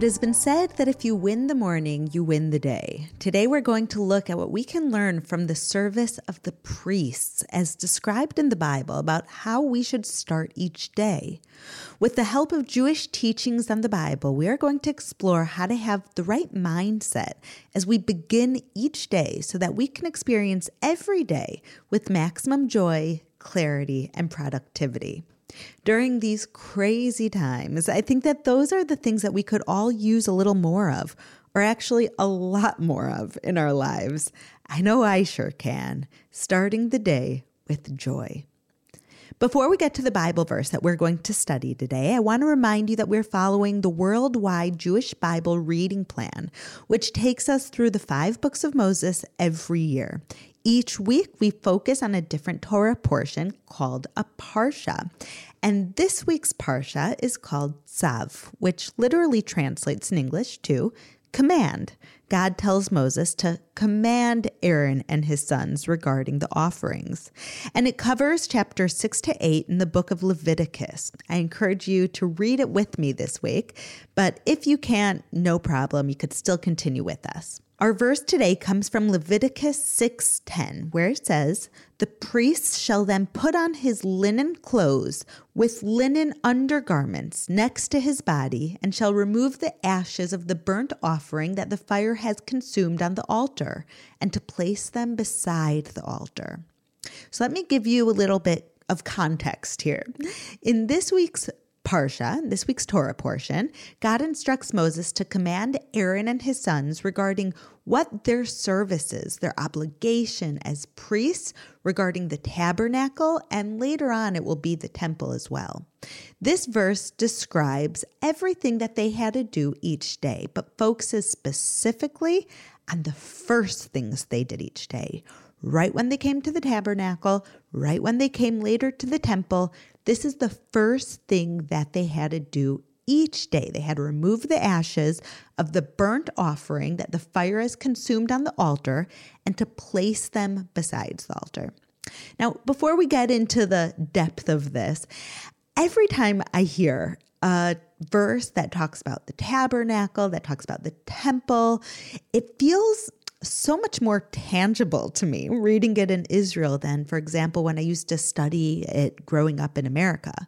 It has been said that if you win the morning, you win the day. Today, we're going to look at what we can learn from the service of the priests, as described in the Bible, about how we should start each day. With the help of Jewish teachings on the Bible, we are going to explore how to have the right mindset as we begin each day so that we can experience every day with maximum joy, clarity, and productivity during these crazy times. I think that those are the things that we could all use a little more of, or actually a lot more of in our lives. I know I sure can, starting the day with joy. Before we get to the Bible verse that we're going to study today, I want to remind you that we're following the worldwide Jewish Bible reading plan, which takes us through the five books of Moses every year. Each week, we focus on a different Torah portion called a Parsha. And this week's Parsha is called Tzav, which literally translates in English to command. God tells Moses to command Aaron and his sons regarding the offerings. And it covers chapter 6 to 8 in the book of Leviticus. I encourage you to read it with me this week, but if you can't, no problem. You could still continue with us. Our verse today comes from Leviticus 6:10, where it says, "The priest shall then put on his linen clothes with linen undergarments next to his body and shall remove the ashes of the burnt offering that the fire has consumed on the altar and to place them beside the altar." So let me give you a little bit of context here. In this week's Parsha, this week's Torah portion, God instructs Moses to command Aaron and his sons regarding what their services, their obligation as priests regarding the tabernacle, and later on it will be the temple as well. This verse describes everything that they had to do each day, but focuses specifically on the first things they did each day right when they came to the tabernacle, right when they came later to the temple. This is the first thing that they had to do each day. They had to remove the ashes of the burnt offering that the fire has consumed on the altar and to place them besides the altar. Now, before we get into the depth of this, every time I hear a verse that talks about the tabernacle, that talks about the temple, it feels so much more tangible to me reading it in Israel than, for example, when I used to study it growing up in America.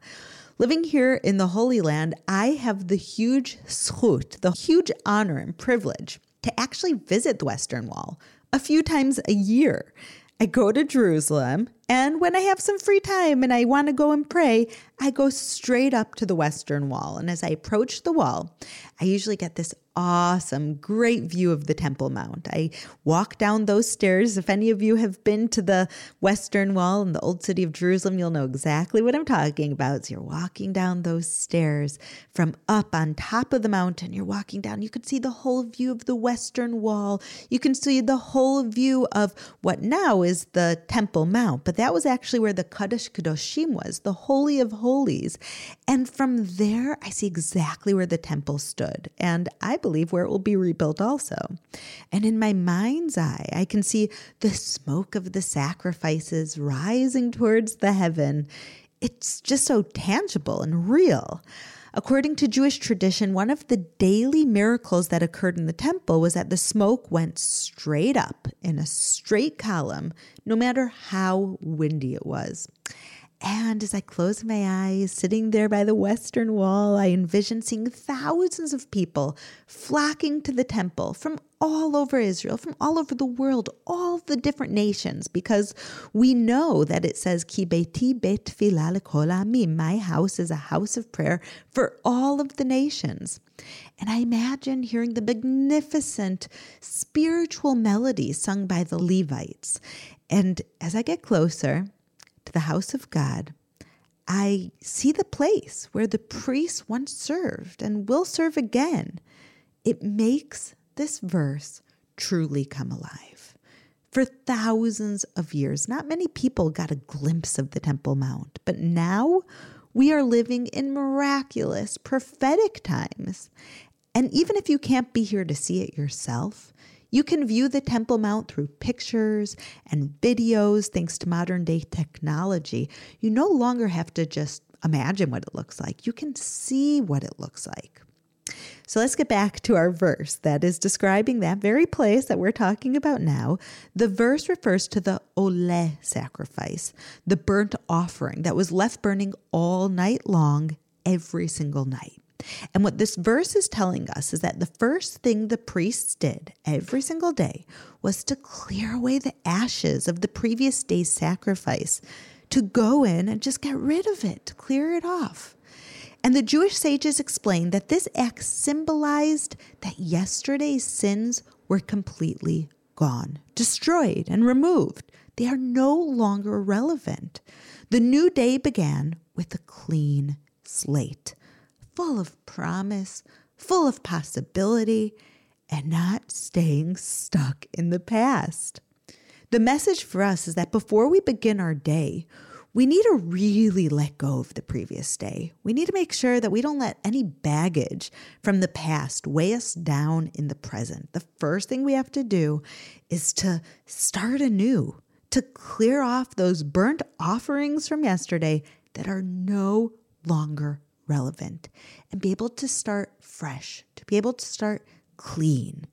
Living here in the Holy Land, I have the huge zchut, the huge honor and privilege to actually visit the Western Wall a few times a year. I go to Jerusalem, and when I have some free time and I want to go and pray, I go straight up to the Western Wall. And as I approach the wall, I usually get this awesome, great view of the Temple Mount. I walk down those stairs. If any of you have been to the Western Wall in the Old City of Jerusalem, you'll know exactly what I'm talking about. So you're walking down those stairs from up on top of the mountain. You're walking down. You can see the whole view of the Western Wall. You can see the whole view of what now is the Temple Mount, but that was actually where the Kadosh Kadoshim was, the Holy of Holies. And from there, I see exactly where the temple stood. And I believe where it will be rebuilt also. And in my mind's eye, I can see the smoke of the sacrifices rising towards the heaven. It's just so tangible and real. According to Jewish tradition, one of the daily miracles that occurred in the temple was that the smoke went straight up in a straight column, no matter how windy it was. And as I close my eyes, sitting there by the Western Wall, I envision seeing thousands of people flocking to the temple from all over Israel, from all over the world, all the different nations, because we know that it says, Ki beiti bet amim, my house is a house of prayer for all of the nations. And I imagine hearing the magnificent spiritual melodies sung by the Levites. And as I get closer, to the house of God, I see the place where the priests once served and will serve again. It makes this verse truly come alive. For thousands of years, not many people got a glimpse of the Temple Mount, but now we are living in miraculous, prophetic times. And even if you can't be here to see it yourself, you can view the Temple Mount through pictures and videos thanks to modern day technology. You no longer have to just imagine what it looks like, you can see what it looks like. So let's get back to our verse that is describing that very place that we're talking about now. The verse refers to the olah sacrifice, the burnt offering that was left burning all night long, every single night. And what this verse is telling us is that the first thing the priests did every single day was to clear away the ashes of the previous day's sacrifice, to go in and just get rid of it, to clear it off. And the Jewish sages explained that this act symbolized that yesterday's sins were completely gone, destroyed, and removed. They are no longer relevant. The new day began with a clean slate full of promise, full of possibility, and not staying stuck in the past. The message for us is that before we begin our day, we need to really let go of the previous day. We need to make sure that we don't let any baggage from the past weigh us down in the present. The first thing we have to do is to start anew, to clear off those burnt offerings from yesterday that are no longer relevant and be able to start fresh, to be able to start clean.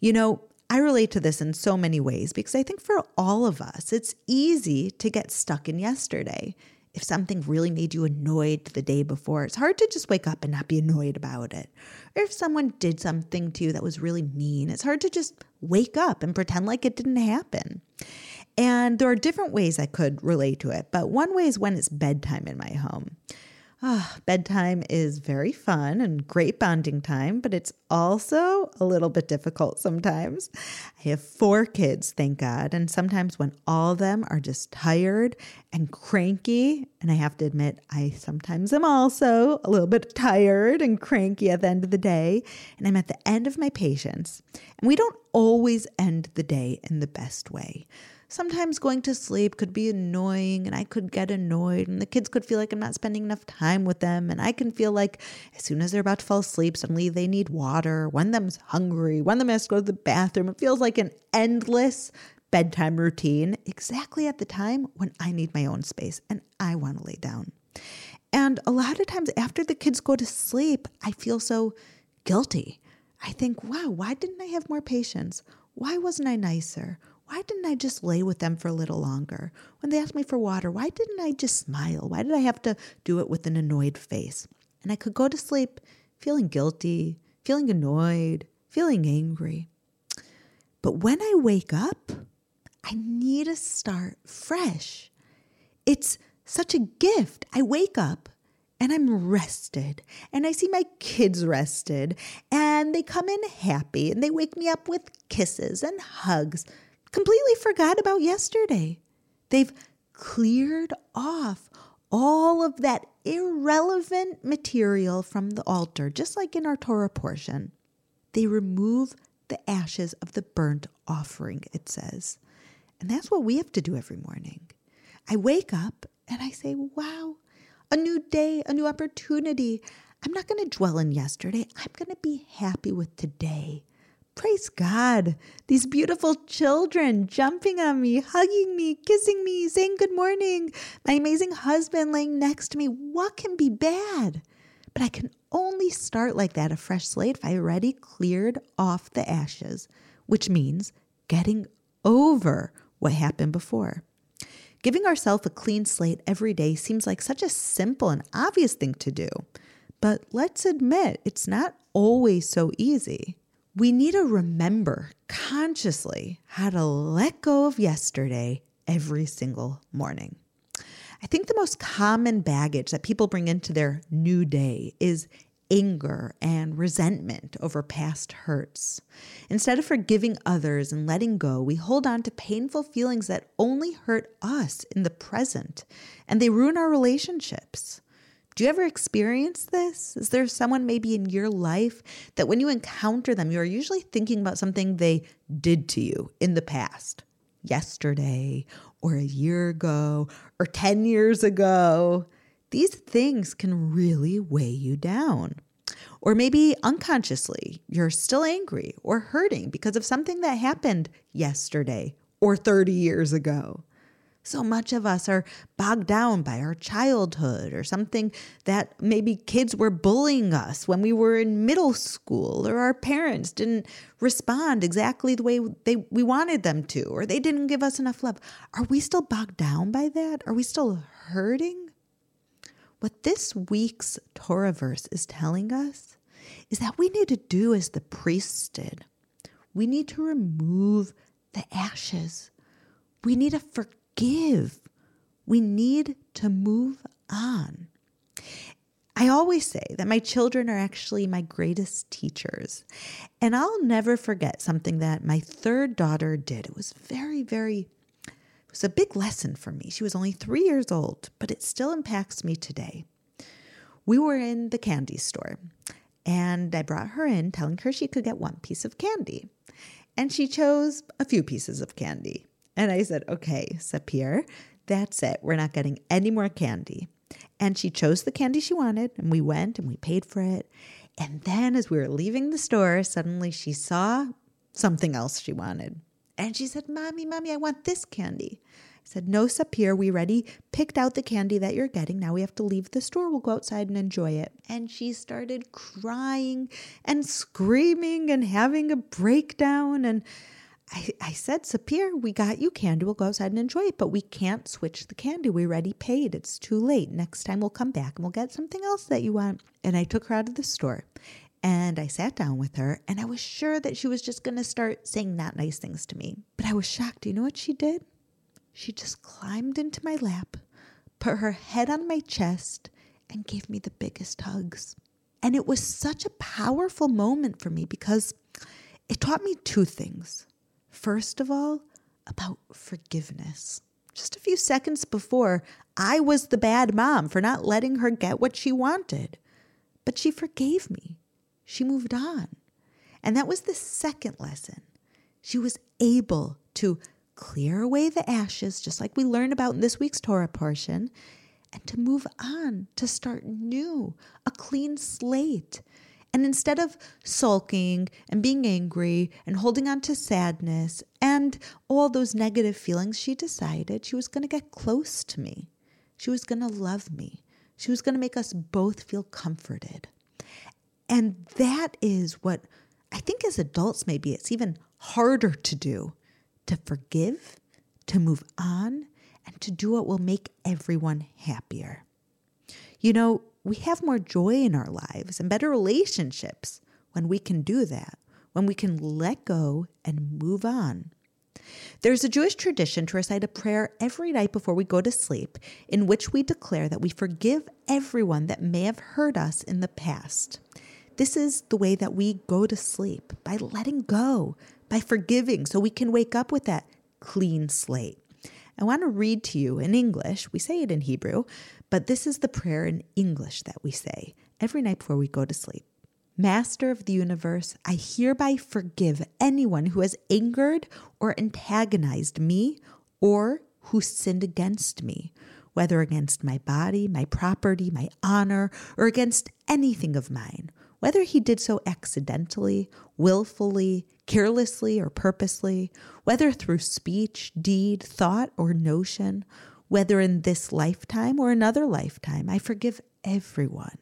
You know, I relate to this in so many ways because I think for all of us, it's easy to get stuck in yesterday. If something really made you annoyed the day before, it's hard to just wake up and not be annoyed about it. Or if someone did something to you that was really mean, it's hard to just wake up and pretend like it didn't happen. And there are different ways I could relate to it, but one way is when it's bedtime in my home. Ah, bedtime is very fun and great bonding time, but it's also a little bit difficult sometimes. I have four kids, thank God, and sometimes when all of them are just tired and cranky, and I have to admit, I sometimes am also a little bit tired and cranky at the end of the day, and I'm at the end of my patience. And we don't always end the day in the best way sometimes going to sleep could be annoying and I could get annoyed and the kids could feel like I'm not spending enough time with them and I can feel like as soon as they're about to fall asleep suddenly they need water, one of them's hungry, one of them has to go to the bathroom. It feels like an endless bedtime routine exactly at the time when I need my own space and I want to lay down. And a lot of times after the kids go to sleep, I feel so guilty. I think, wow, why didn't I have more patience? Why wasn't I nicer? Why didn't I just lay with them for a little longer? When they asked me for water, why didn't I just smile? Why did I have to do it with an annoyed face? And I could go to sleep feeling guilty, feeling annoyed, feeling angry. But when I wake up, I need to start fresh. It's such a gift. I wake up and I'm rested and I see my kids rested and they come in happy and they wake me up with kisses and hugs completely forgot about yesterday. They've cleared off all of that irrelevant material from the altar, just like in our Torah portion. They remove the ashes of the burnt offering, it says. And that's what we have to do every morning. I wake up and I say, wow, a new day, a new opportunity. I'm not going to dwell in yesterday. I'm going to be happy with today. Praise God. These beautiful children jumping on me, hugging me, kissing me, saying good morning. My amazing husband laying next to me. What can be bad? But I can only start like that, a fresh slate, if I already cleared off the ashes, which means getting over what happened before. Giving ourselves a clean slate every day seems like such a simple and obvious thing to do. But let's admit, it's not always so easy we need to remember consciously how to let go of yesterday every single morning. I think the most common baggage that people bring into their new day is anger and resentment over past hurts. Instead of forgiving others and letting go, we hold on to painful feelings that only hurt us in the present and they ruin our relationships. Do you ever experience this? Is there someone maybe in your life that when you encounter them, you are usually thinking about something they did to you in the past, yesterday, or a year ago, or 10 years ago? These things can really weigh you down. Or maybe unconsciously, you're still angry or hurting because of something that happened yesterday or 30 years ago. So much of us are bogged down by our childhood or something that maybe kids were bullying us when we were in middle school or our parents didn't respond exactly the way they we wanted them to or they didn't give us enough love. Are we still bogged down by that? Are we still hurting? What this week's Torah verse is telling us is that we need to do as the priests did. We need to remove the ashes. We need to forgive give. We need to move on. I always say that my children are actually my greatest teachers. And I'll never forget something that my third daughter did. It was very, very, it was a big lesson for me. She was only three years old, but it still impacts me today. We were in the candy store, and I brought her in, telling her she could get one piece of candy. And she chose a few pieces of candy. And I said, okay, Sapir, that's it. We're not getting any more candy. And she chose the candy she wanted, and we went and we paid for it. And then as we were leaving the store, suddenly she saw something else she wanted. And she said, Mommy, Mommy, I want this candy. I said, No, Sapir, we already picked out the candy that you're getting. Now we have to leave the store. We'll go outside and enjoy it. And she started crying and screaming and having a breakdown. And I, I said, Sapir, we got you candy. We'll go outside and enjoy it, but we can't switch the candy. We already paid. It's too late. Next time we'll come back and we'll get something else that you want. And I took her out of the store and I sat down with her and I was sure that she was just going to start saying not nice things to me. But I was shocked. Do you know what she did? She just climbed into my lap, put her head on my chest, and gave me the biggest hugs. And it was such a powerful moment for me because it taught me two things. First of all, about forgiveness. Just a few seconds before, I was the bad mom for not letting her get what she wanted. But she forgave me. She moved on. And that was the second lesson. She was able to clear away the ashes, just like we learned about in this week's Torah portion, and to move on, to start new, a clean slate, and instead of sulking and being angry and holding on to sadness and all those negative feelings, she decided she was going to get close to me. She was going to love me. She was going to make us both feel comforted. And that is what I think as adults, maybe it's even harder to do to forgive, to move on, and to do what will make everyone happier. You know, we have more joy in our lives and better relationships when we can do that, when we can let go and move on. There's a Jewish tradition to recite a prayer every night before we go to sleep, in which we declare that we forgive everyone that may have hurt us in the past. This is the way that we go to sleep by letting go, by forgiving, so we can wake up with that clean slate. I want to read to you in English. We say it in Hebrew, but this is the prayer in English that we say every night before we go to sleep. Master of the universe, I hereby forgive anyone who has angered or antagonized me or who sinned against me, whether against my body, my property, my honor, or against anything of mine whether he did so accidentally, willfully, carelessly, or purposely, whether through speech, deed, thought, or notion, whether in this lifetime or another lifetime, I forgive everyone.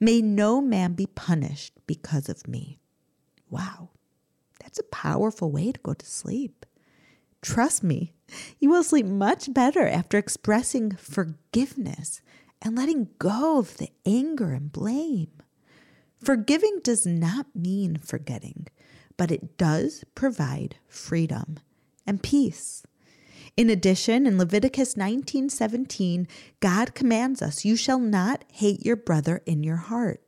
May no man be punished because of me. Wow, that's a powerful way to go to sleep. Trust me, you will sleep much better after expressing forgiveness and letting go of the anger and blame. Forgiving does not mean forgetting, but it does provide freedom and peace. In addition, in Leviticus 19:17, God commands us, "You shall not hate your brother in your heart."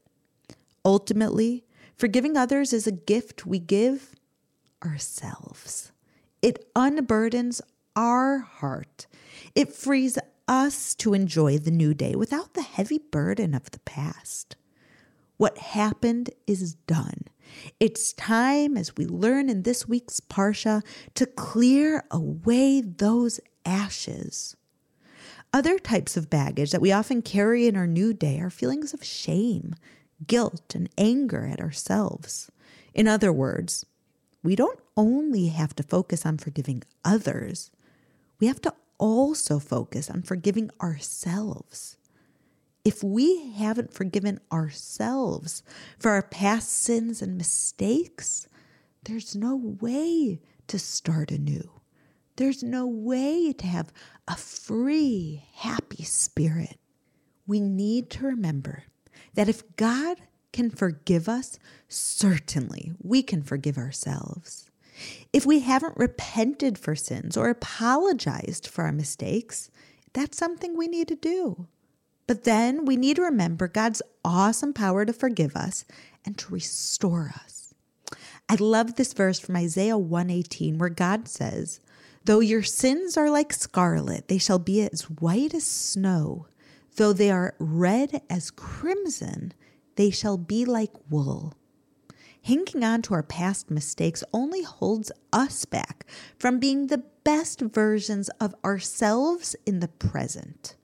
Ultimately, forgiving others is a gift we give ourselves. It unburdens our heart. It frees us to enjoy the new day without the heavy burden of the past. What happened is done. It's time, as we learn in this week's Parsha, to clear away those ashes. Other types of baggage that we often carry in our new day are feelings of shame, guilt, and anger at ourselves. In other words, we don't only have to focus on forgiving others, we have to also focus on forgiving ourselves. If we haven't forgiven ourselves for our past sins and mistakes, there's no way to start anew. There's no way to have a free, happy spirit. We need to remember that if God can forgive us, certainly we can forgive ourselves. If we haven't repented for sins or apologized for our mistakes, that's something we need to do. But then we need to remember God's awesome power to forgive us and to restore us. I love this verse from Isaiah 118 where God says, Though your sins are like scarlet, they shall be as white as snow. Though they are red as crimson, they shall be like wool. Hanging on to our past mistakes only holds us back from being the best versions of ourselves in the present.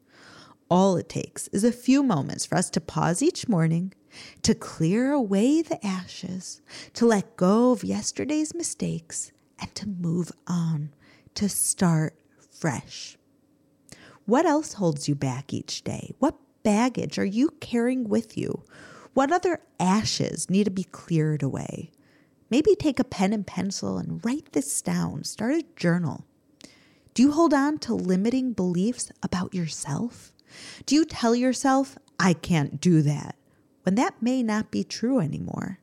All it takes is a few moments for us to pause each morning, to clear away the ashes, to let go of yesterday's mistakes, and to move on, to start fresh. What else holds you back each day? What baggage are you carrying with you? What other ashes need to be cleared away? Maybe take a pen and pencil and write this down. Start a journal. Do you hold on to limiting beliefs about yourself? Do you tell yourself, I can't do that, when that may not be true anymore?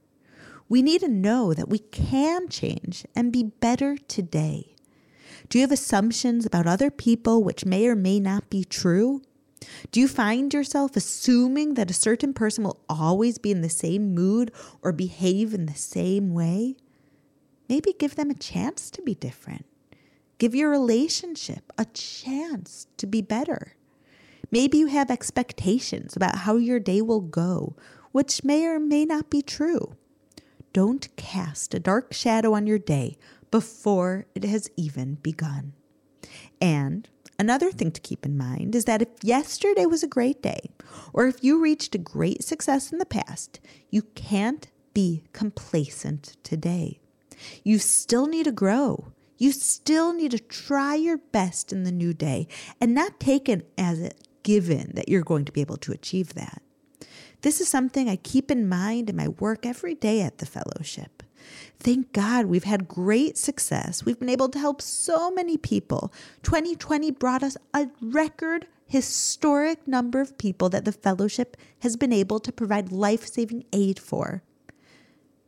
We need to know that we can change and be better today. Do you have assumptions about other people which may or may not be true? Do you find yourself assuming that a certain person will always be in the same mood or behave in the same way? Maybe give them a chance to be different. Give your relationship a chance to be better. Maybe you have expectations about how your day will go, which may or may not be true. Don't cast a dark shadow on your day before it has even begun. And Another thing to keep in mind is that if yesterday was a great day, or if you reached a great success in the past, you can't be complacent today. You still need to grow. You still need to try your best in the new day and not take it as a given that you're going to be able to achieve that. This is something I keep in mind in my work every day at the fellowship. Thank God we've had great success. We've been able to help so many people. 2020 brought us a record historic number of people that the fellowship has been able to provide life saving aid for.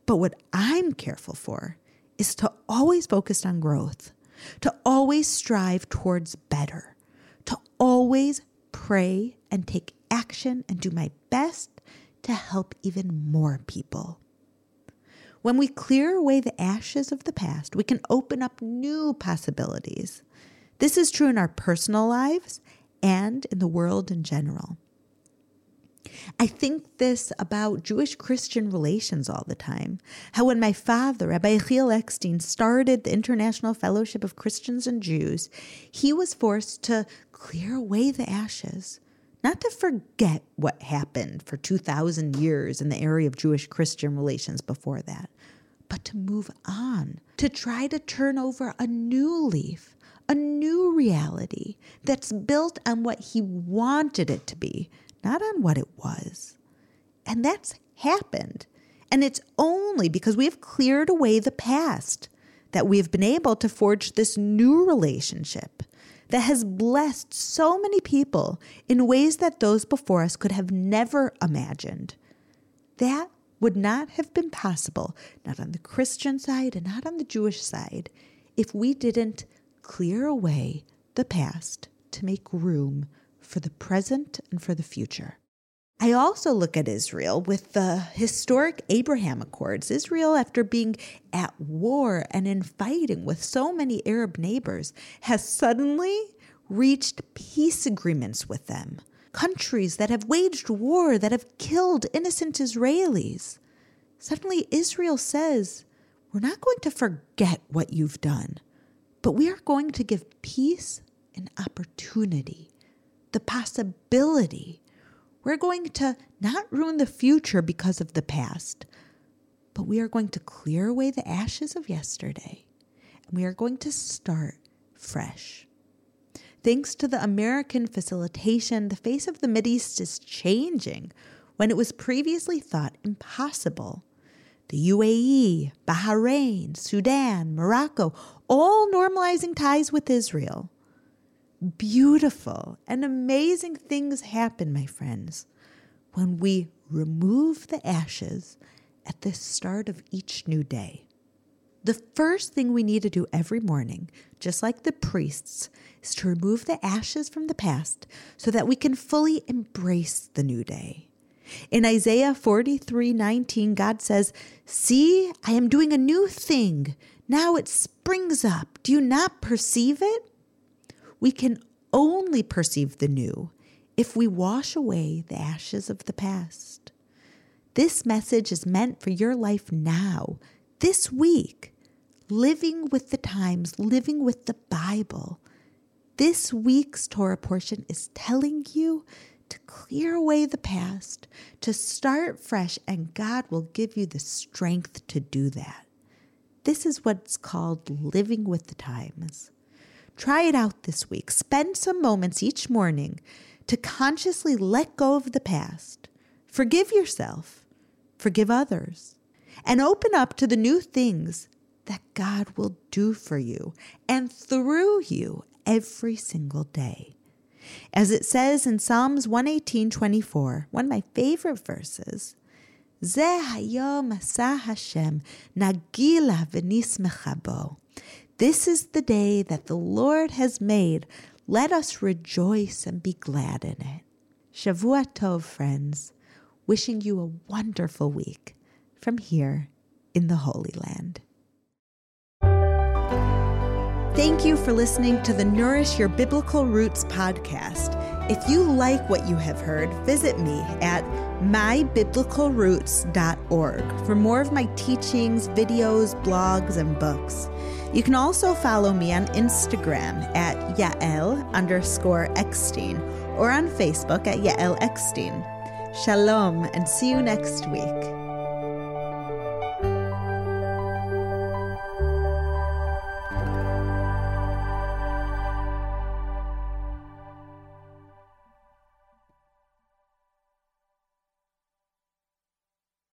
But what I'm careful for is to always focus on growth, to always strive towards better, to always pray and take action and do my best to help even more people. When we clear away the ashes of the past, we can open up new possibilities. This is true in our personal lives and in the world in general. I think this about Jewish Christian relations all the time. How, when my father, Rabbi Yechiel Eckstein, started the International Fellowship of Christians and Jews, he was forced to clear away the ashes, not to forget what happened for 2,000 years in the area of Jewish Christian relations before that, but to move on, to try to turn over a new leaf, a new reality that's built on what he wanted it to be, not on what it was. And that's happened. And it's only because we have cleared away the past that we have been able to forge this new relationship that has blessed so many people in ways that those before us could have never imagined. That would not have been possible, not on the Christian side and not on the Jewish side, if we didn't clear away the past to make room for the present and for the future. I also look at Israel with the historic Abraham Accords. Israel, after being at war and in fighting with so many Arab neighbors, has suddenly reached peace agreements with them. Countries that have waged war, that have killed innocent Israelis. Suddenly, Israel says, We're not going to forget what you've done, but we are going to give peace and opportunity, the possibility we're going to not ruin the future because of the past, but we are going to clear away the ashes of yesterday and we are going to start fresh. Thanks to the American facilitation, the face of the Mideast is changing when it was previously thought impossible. The UAE, Bahrain, Sudan, Morocco, all normalizing ties with Israel beautiful and amazing things happen, my friends, when we remove the ashes at the start of each new day. The first thing we need to do every morning, just like the priests, is to remove the ashes from the past so that we can fully embrace the new day. In Isaiah 43 19, God says, See, I am doing a new thing. Now it springs up. Do you not perceive it? We can only perceive the new if we wash away the ashes of the past. This message is meant for your life now, this week, living with the times, living with the Bible. This week's Torah portion is telling you to clear away the past, to start fresh, and God will give you the strength to do that. This is what's called living with the times. Try it out this week. Spend some moments each morning to consciously let go of the past, forgive yourself, forgive others, and open up to the new things that God will do for you and through you every single day. As it says in Psalms 118:24, one of my favorite verses, "Zeh hayom asah Hashem, nagila v'nismecha bo." This is the day that the Lord has made. Let us rejoice and be glad in it. Shavua Tov, friends. Wishing you a wonderful week from here in the Holy Land. Thank you for listening to the Nourish Your Biblical Roots podcast. If you like what you have heard, visit me at mybiblicalroots.org for more of my teachings, videos, blogs, and books. You can also follow me on Instagram at Yael underscore Eckstein or on Facebook at Yael Eckstein. Shalom and see you next week.